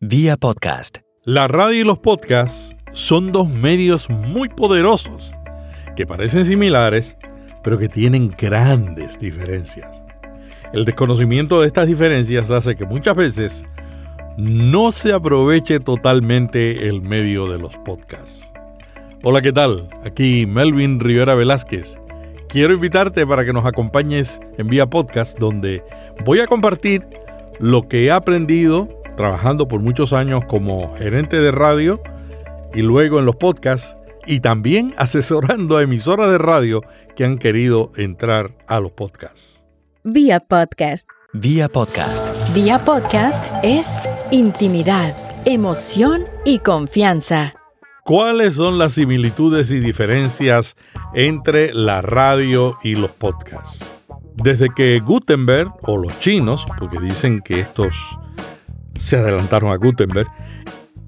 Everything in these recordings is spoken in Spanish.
Vía podcast. La radio y los podcasts son dos medios muy poderosos que parecen similares, pero que tienen grandes diferencias. El desconocimiento de estas diferencias hace que muchas veces no se aproveche totalmente el medio de los podcasts. Hola, ¿qué tal? Aquí Melvin Rivera Velázquez. Quiero invitarte para que nos acompañes en Vía Podcast, donde voy a compartir lo que he aprendido trabajando por muchos años como gerente de radio y luego en los podcasts y también asesorando a emisoras de radio que han querido entrar a los podcasts. Vía podcast. Vía podcast. Vía podcast es intimidad, emoción y confianza. ¿Cuáles son las similitudes y diferencias entre la radio y los podcasts? Desde que Gutenberg, o los chinos, porque dicen que estos se adelantaron a Gutenberg,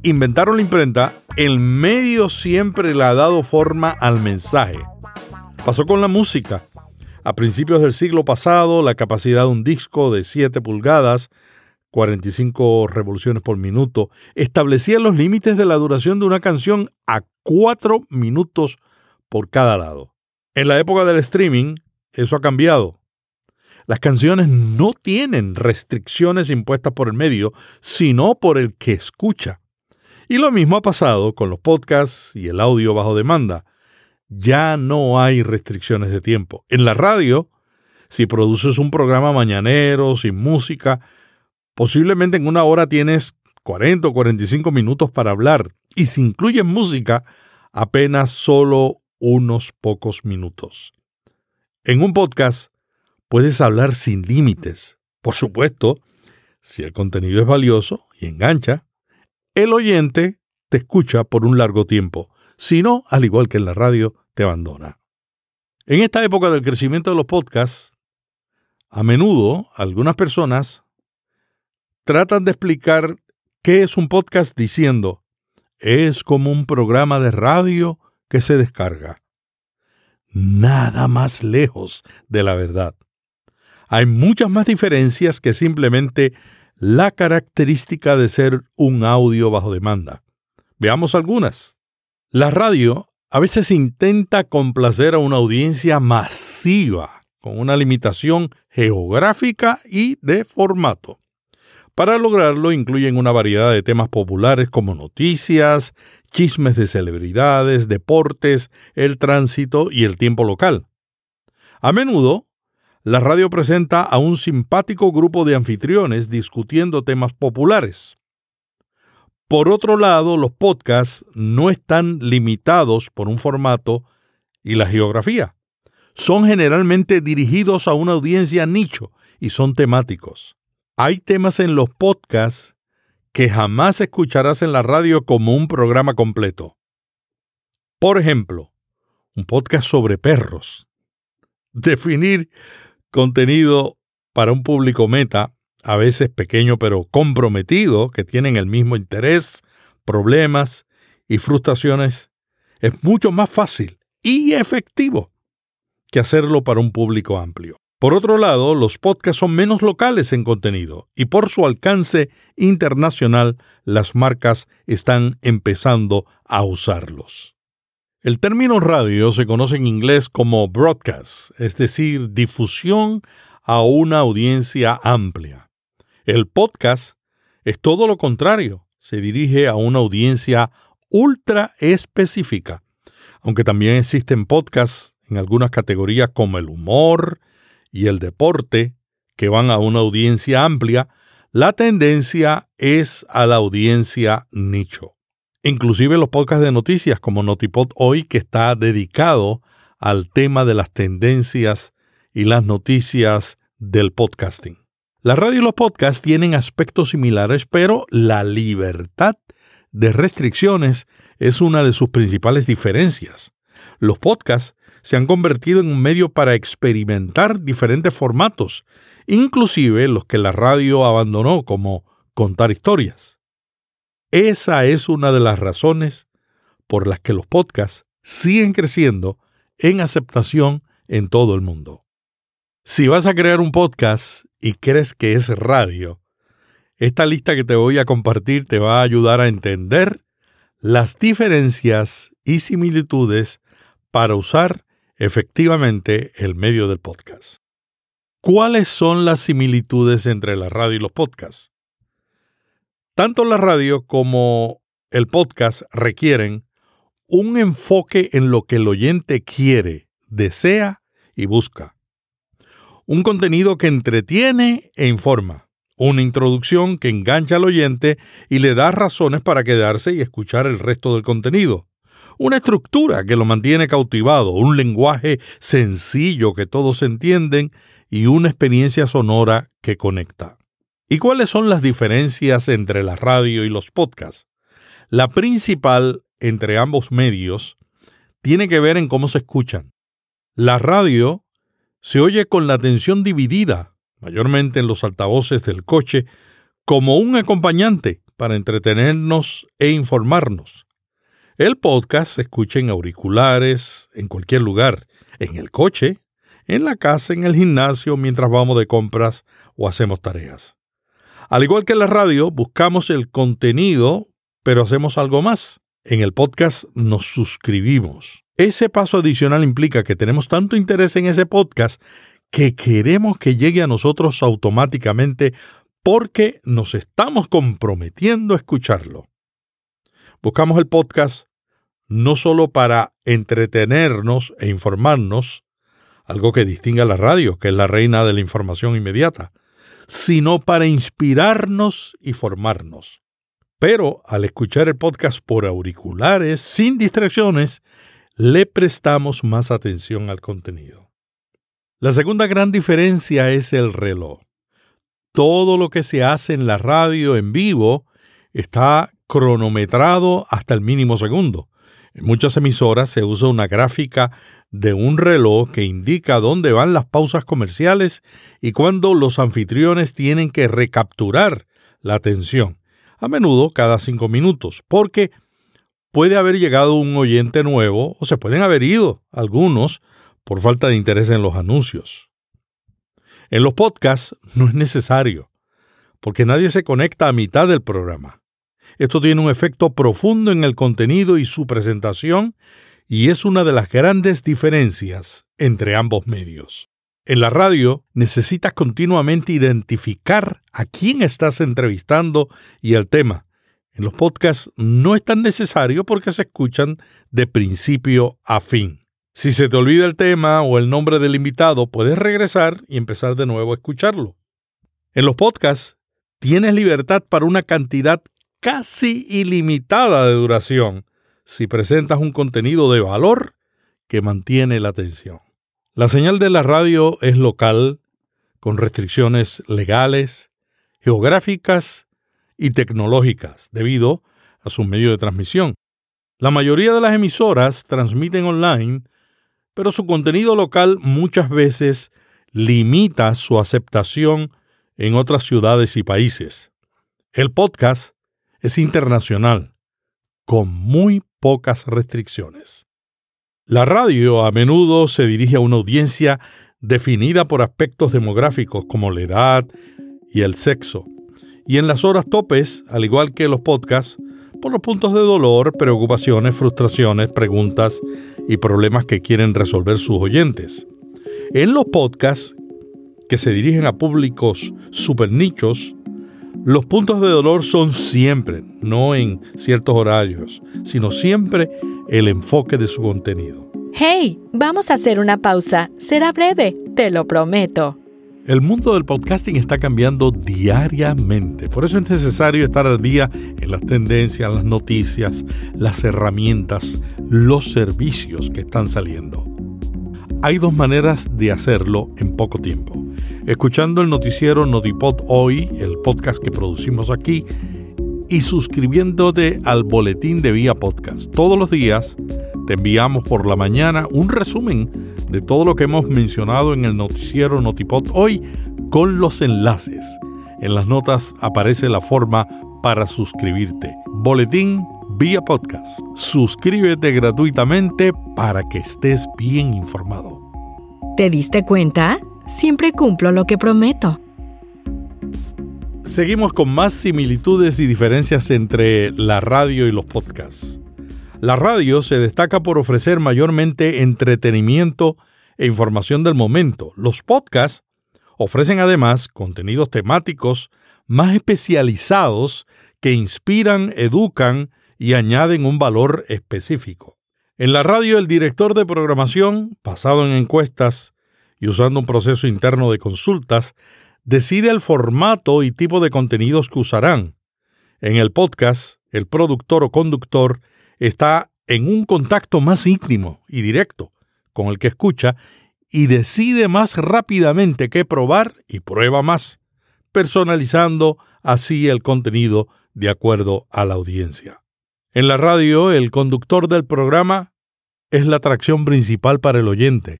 inventaron la imprenta, el medio siempre le ha dado forma al mensaje. Pasó con la música. A principios del siglo pasado, la capacidad de un disco de 7 pulgadas, 45 revoluciones por minuto, establecía los límites de la duración de una canción a 4 minutos por cada lado. En la época del streaming, eso ha cambiado. Las canciones no tienen restricciones impuestas por el medio, sino por el que escucha. Y lo mismo ha pasado con los podcasts y el audio bajo demanda. Ya no hay restricciones de tiempo. En la radio, si produces un programa mañanero, sin música, posiblemente en una hora tienes 40 o 45 minutos para hablar. Y si incluyes música, apenas solo unos pocos minutos. En un podcast, puedes hablar sin límites. Por supuesto, si el contenido es valioso y engancha, el oyente te escucha por un largo tiempo. Si no, al igual que en la radio, te abandona. En esta época del crecimiento de los podcasts, a menudo algunas personas tratan de explicar qué es un podcast diciendo, es como un programa de radio que se descarga. Nada más lejos de la verdad hay muchas más diferencias que simplemente la característica de ser un audio bajo demanda. Veamos algunas. La radio a veces intenta complacer a una audiencia masiva, con una limitación geográfica y de formato. Para lograrlo incluyen una variedad de temas populares como noticias, chismes de celebridades, deportes, el tránsito y el tiempo local. A menudo la radio presenta a un simpático grupo de anfitriones discutiendo temas populares. Por otro lado, los podcasts no están limitados por un formato y la geografía. Son generalmente dirigidos a una audiencia nicho y son temáticos. Hay temas en los podcasts que jamás escucharás en la radio como un programa completo. Por ejemplo, un podcast sobre perros. Definir contenido para un público meta, a veces pequeño pero comprometido, que tienen el mismo interés, problemas y frustraciones, es mucho más fácil y efectivo que hacerlo para un público amplio. Por otro lado, los podcasts son menos locales en contenido y por su alcance internacional las marcas están empezando a usarlos. El término radio se conoce en inglés como broadcast, es decir, difusión a una audiencia amplia. El podcast es todo lo contrario, se dirige a una audiencia ultra específica. Aunque también existen podcasts en algunas categorías como el humor y el deporte, que van a una audiencia amplia, la tendencia es a la audiencia nicho. Inclusive los podcasts de noticias como Notipod Hoy, que está dedicado al tema de las tendencias y las noticias del podcasting. La radio y los podcasts tienen aspectos similares, pero la libertad de restricciones es una de sus principales diferencias. Los podcasts se han convertido en un medio para experimentar diferentes formatos, inclusive los que la radio abandonó, como contar historias. Esa es una de las razones por las que los podcasts siguen creciendo en aceptación en todo el mundo. Si vas a crear un podcast y crees que es radio, Esta lista que te voy a compartir te va a ayudar a entender las diferencias y similitudes para usar efectivamente el medio del podcast. ¿Cuáles son las similitudes entre la radio y los podcasts? Tanto la radio como el podcast requieren un enfoque en lo que el oyente quiere, desea y busca. Un contenido que entretiene e informa. Una introducción que engancha al oyente y le da razones para quedarse y escuchar el resto del contenido. Una estructura que lo mantiene cautivado, un lenguaje sencillo que todos entienden y una experiencia sonora que conecta. ¿Y cuáles son las diferencias entre la radio y los podcasts? La principal entre ambos medios tiene que ver en cómo se escuchan. La radio se oye con la atención dividida, mayormente en los altavoces del coche, como un acompañante para entretenernos e informarnos. El podcast se escucha en auriculares, en cualquier lugar, en el coche, en la casa, en el gimnasio, mientras vamos de compras o hacemos tareas. Al igual que en la radio, buscamos el contenido, pero hacemos algo más. En el podcast nos suscribimos. Ese paso adicional implica que tenemos tanto interés en ese podcast que queremos que llegue a nosotros automáticamente porque nos estamos comprometiendo a escucharlo. Buscamos el podcast no solo para entretenernos e informarnos, algo que distingue a la radio, que es la reina de la información inmediata, sino para inspirarnos y formarnos. Pero al escuchar el podcast por auriculares, sin distracciones, le prestamos más atención al contenido. La segunda gran diferencia es el reloj. Todo lo que se hace en la radio en vivo está cronometrado hasta el mínimo segundo. En muchas emisoras se usa una gráfica de un reloj que indica dónde van las pausas comerciales y cuándo los anfitriones tienen que recapturar la atención, a menudo cada cinco minutos, porque puede haber llegado un oyente nuevo o se pueden haber ido algunos por falta de interés en los anuncios. En los podcasts no es necesario, porque nadie se conecta a mitad del programa. Esto tiene un efecto profundo en el contenido y su presentación y es una de las grandes diferencias entre ambos medios. En la radio necesitas continuamente identificar a quién estás entrevistando y el tema. En los podcasts no es tan necesario porque se escuchan de principio a fin. Si se te olvida el tema o el nombre del invitado, puedes regresar y empezar de nuevo a escucharlo. En los podcasts tienes libertad para una cantidad casi ilimitada de duración si presentas un contenido de valor que mantiene la atención. La señal de la radio es local, con restricciones legales, geográficas y tecnológicas, debido a su medio de transmisión. La mayoría de las emisoras transmiten online, pero su contenido local muchas veces limita su aceptación en otras ciudades y países. El podcast es internacional, con muy pocas restricciones. La radio a menudo se dirige a una audiencia definida por aspectos demográficos como la edad y el sexo, y en las horas topes, al igual que los podcasts, por los puntos de dolor, preocupaciones, frustraciones, preguntas y problemas que quieren resolver sus oyentes. En los podcasts, que se dirigen a públicos supernichos, los puntos de dolor son siempre, no en ciertos horarios, sino siempre el enfoque de su contenido. Hey, vamos a hacer una pausa. Será breve, te lo prometo. El mundo del podcasting está cambiando diariamente, por eso es necesario estar al día en las tendencias, las noticias, las herramientas, los servicios que están saliendo. Hay dos maneras de hacerlo en poco tiempo escuchando el noticiero Notipod Hoy, el podcast que producimos aquí, y suscribiéndote al boletín de Vía Podcast. Todos los días te enviamos por la mañana un resumen de todo lo que hemos mencionado en el noticiero Notipod Hoy con los enlaces. En las notas aparece la forma para suscribirte. Boletín vía podcast. Suscríbete gratuitamente para que estés bien informado. ¿Te diste cuenta? Siempre cumplo lo que prometo. Seguimos con más similitudes y diferencias entre la radio y los podcasts. La radio se destaca por ofrecer mayormente entretenimiento e información del momento. Los podcasts ofrecen además contenidos temáticos más especializados que inspiran, educan y añaden un valor específico. En la radio el director de programación, basado en encuestas y usando un proceso interno de consultas, decide el formato y tipo de contenidos que usarán. En el podcast, el productor o conductor está en un contacto más íntimo y directo con el que escucha y decide más rápidamente qué probar y prueba más, personalizando así el contenido de acuerdo a la audiencia. En la radio, el conductor del programa es la atracción principal para el oyente,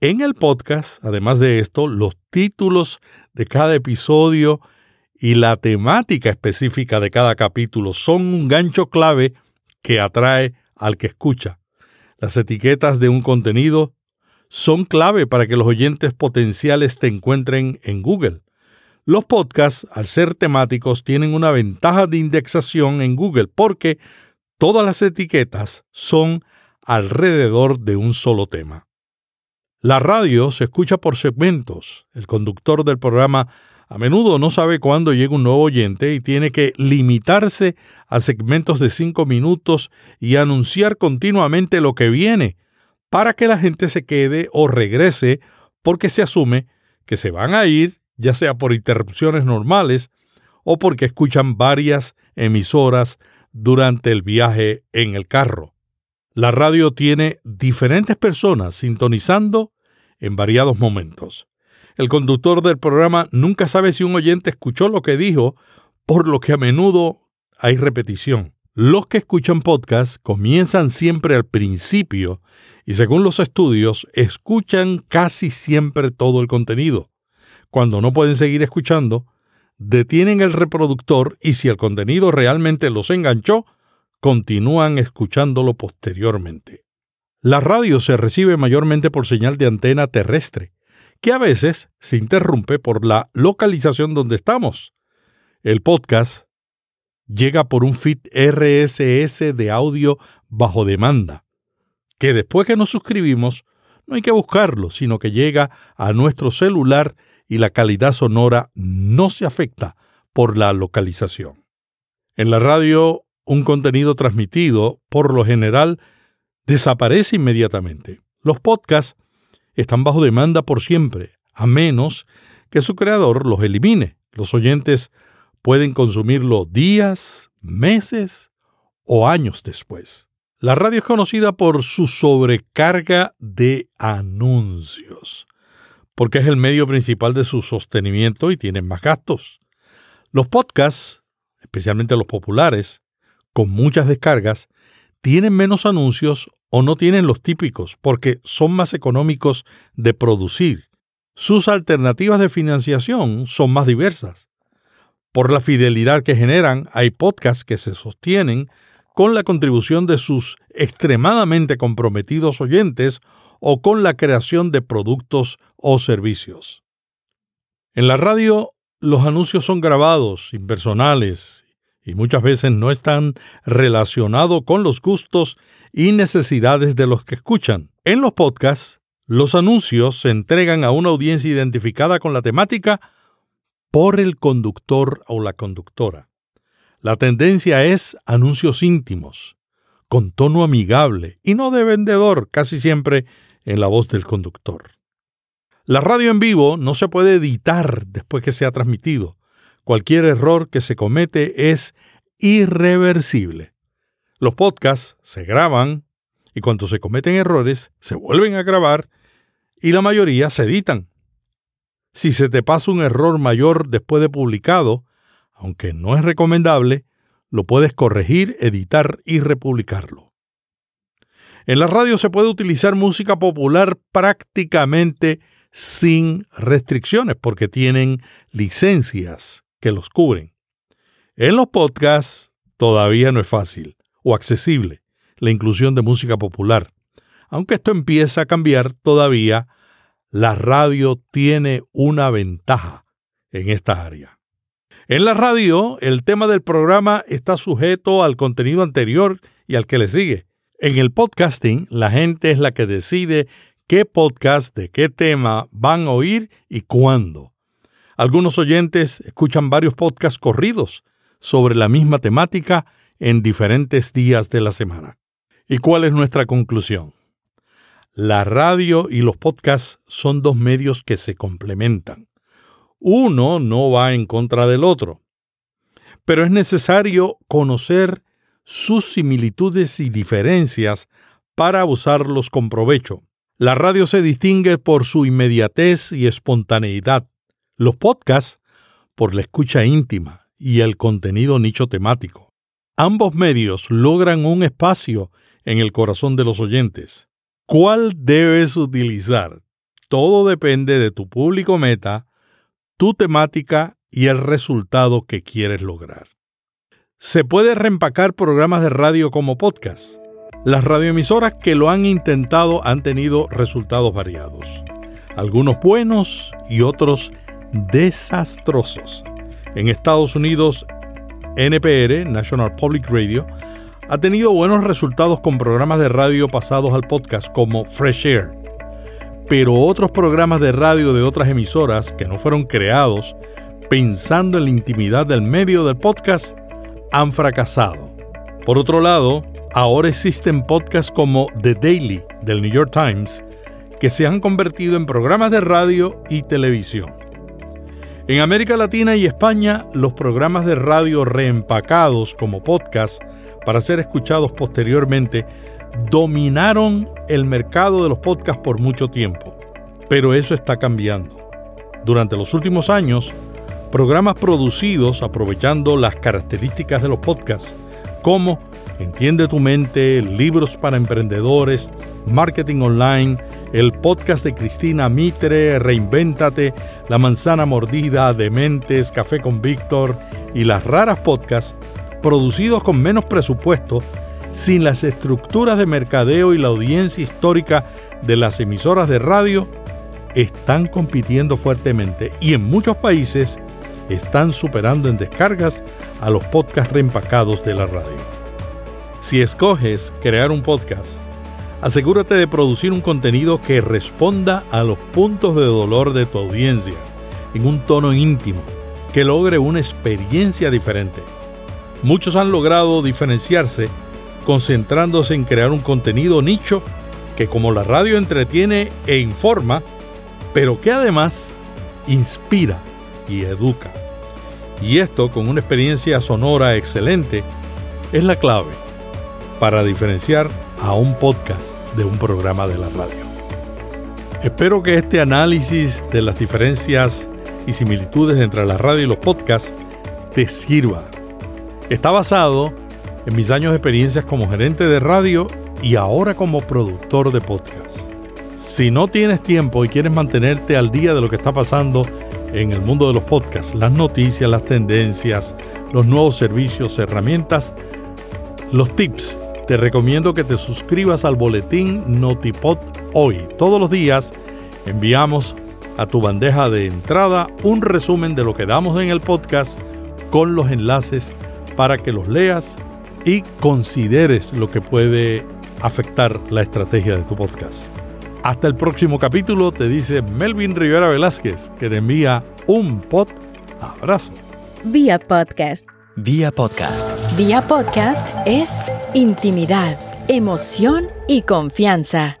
en el podcast, además de esto, los títulos de cada episodio y la temática específica de cada capítulo son un gancho clave que atrae al que escucha. Las etiquetas de un contenido son clave para que los oyentes potenciales te encuentren en Google. Los podcasts, al ser temáticos, tienen una ventaja de indexación en Google porque todas las etiquetas son alrededor de un solo tema. La radio se escucha por segmentos. El conductor del programa a menudo no sabe cuándo llega un nuevo oyente y tiene que limitarse a segmentos de cinco minutos y anunciar continuamente lo que viene para que la gente se quede o regrese porque se asume que se van a ir, ya sea por interrupciones normales o porque escuchan varias emisoras durante el viaje en el carro. La radio tiene diferentes personas sintonizando en variados momentos. El conductor del programa nunca sabe si un oyente escuchó lo que dijo, por lo que a menudo hay repetición. Los que escuchan podcast comienzan siempre al principio y según los estudios escuchan casi siempre todo el contenido. Cuando no pueden seguir escuchando, detienen el reproductor y si el contenido realmente los enganchó, continúan escuchándolo posteriormente. La radio se recibe mayormente por señal de antena terrestre, que a veces se interrumpe por la localización donde estamos. El podcast llega por un feed RSS de audio bajo demanda, que después que nos suscribimos no hay que buscarlo, sino que llega a nuestro celular y la calidad sonora no se afecta por la localización. En la radio un contenido transmitido, por lo general, desaparece inmediatamente. Los podcasts están bajo demanda por siempre, a menos que su creador los elimine. Los oyentes pueden consumirlo días, meses o años después. La radio es conocida por su sobrecarga de anuncios, porque es el medio principal de su sostenimiento y tienen más gastos. Los podcasts, especialmente los populares, con muchas descargas, tienen menos anuncios o no tienen los típicos porque son más económicos de producir. Sus alternativas de financiación son más diversas. Por la fidelidad que generan, hay podcasts que se sostienen con la contribución de sus extremadamente comprometidos oyentes o con la creación de productos o servicios. En la radio, los anuncios son grabados, impersonales y muchas veces no están relacionados con los gustos y necesidades de los que escuchan. En los podcasts, los anuncios se entregan a una audiencia identificada con la temática por el conductor o la conductora. La tendencia es anuncios íntimos, con tono amigable y no de vendedor, casi siempre en la voz del conductor. La radio en vivo no se puede editar después que se ha transmitido, Cualquier error que se comete es irreversible. Los podcasts se graban y cuando se cometen errores se vuelven a grabar y la mayoría se editan. Si se te pasa un error mayor después de publicado, aunque no es recomendable, lo puedes corregir, editar y republicarlo. En la radio se puede utilizar música popular prácticamente sin restricciones porque tienen licencias que los cubren. En los podcasts todavía no es fácil o accesible la inclusión de música popular. Aunque esto empieza a cambiar todavía, la radio tiene una ventaja en esta área. En la radio, el tema del programa está sujeto al contenido anterior y al que le sigue. En el podcasting, la gente es la que decide qué podcast de qué tema van a oír y cuándo. Algunos oyentes escuchan varios podcasts corridos sobre la misma temática en diferentes días de la semana. ¿Y cuál es nuestra conclusión? La radio y los podcasts son dos medios que se complementan. Uno no va en contra del otro, pero es necesario conocer sus similitudes y diferencias para usarlos con provecho. La radio se distingue por su inmediatez y espontaneidad. Los podcasts por la escucha íntima y el contenido nicho temático. Ambos medios logran un espacio en el corazón de los oyentes. ¿Cuál debes utilizar? Todo depende de tu público meta, tu temática y el resultado que quieres lograr. Se puede reempacar programas de radio como podcast. Las radioemisoras que lo han intentado han tenido resultados variados, algunos buenos y otros desastrosos. En Estados Unidos, NPR, National Public Radio, ha tenido buenos resultados con programas de radio pasados al podcast como Fresh Air. Pero otros programas de radio de otras emisoras que no fueron creados pensando en la intimidad del medio del podcast han fracasado. Por otro lado, ahora existen podcasts como The Daily del New York Times que se han convertido en programas de radio y televisión. En América Latina y España, los programas de radio reempacados como podcasts para ser escuchados posteriormente dominaron el mercado de los podcasts por mucho tiempo. Pero eso está cambiando. Durante los últimos años, programas producidos aprovechando las características de los podcasts, como Entiende tu mente, libros para emprendedores, marketing online, el podcast de Cristina Mitre, Reinvéntate, La manzana mordida, Dementes, Café con Víctor y las raras podcasts, producidos con menos presupuesto, sin las estructuras de mercadeo y la audiencia histórica de las emisoras de radio, están compitiendo fuertemente. Y en muchos países están superando en descargas a los podcasts reempacados de la radio. Si escoges crear un podcast, asegúrate de producir un contenido que responda a los puntos de dolor de tu audiencia en un tono íntimo, que logre una experiencia diferente. Muchos han logrado diferenciarse concentrándose en crear un contenido nicho que como la radio entretiene e informa, pero que además inspira y educa. Y esto con una experiencia sonora excelente es la clave para diferenciar a un podcast de un programa de la radio. Espero que este análisis de las diferencias y similitudes entre la radio y los podcasts te sirva. Está basado en mis años de experiencias como gerente de radio y ahora como productor de podcast. Si no tienes tiempo y quieres mantenerte al día de lo que está pasando en el mundo de los podcasts, las noticias, las tendencias, los nuevos servicios, herramientas, los tips te recomiendo que te suscribas al boletín Notipod hoy. Todos los días enviamos a tu bandeja de entrada un resumen de lo que damos en el podcast con los enlaces para que los leas y consideres lo que puede afectar la estrategia de tu podcast. Hasta el próximo capítulo, te dice Melvin Rivera Velázquez, que te envía un pod abrazo. Vía podcast. Vía podcast. Vía podcast es intimidad, emoción y confianza.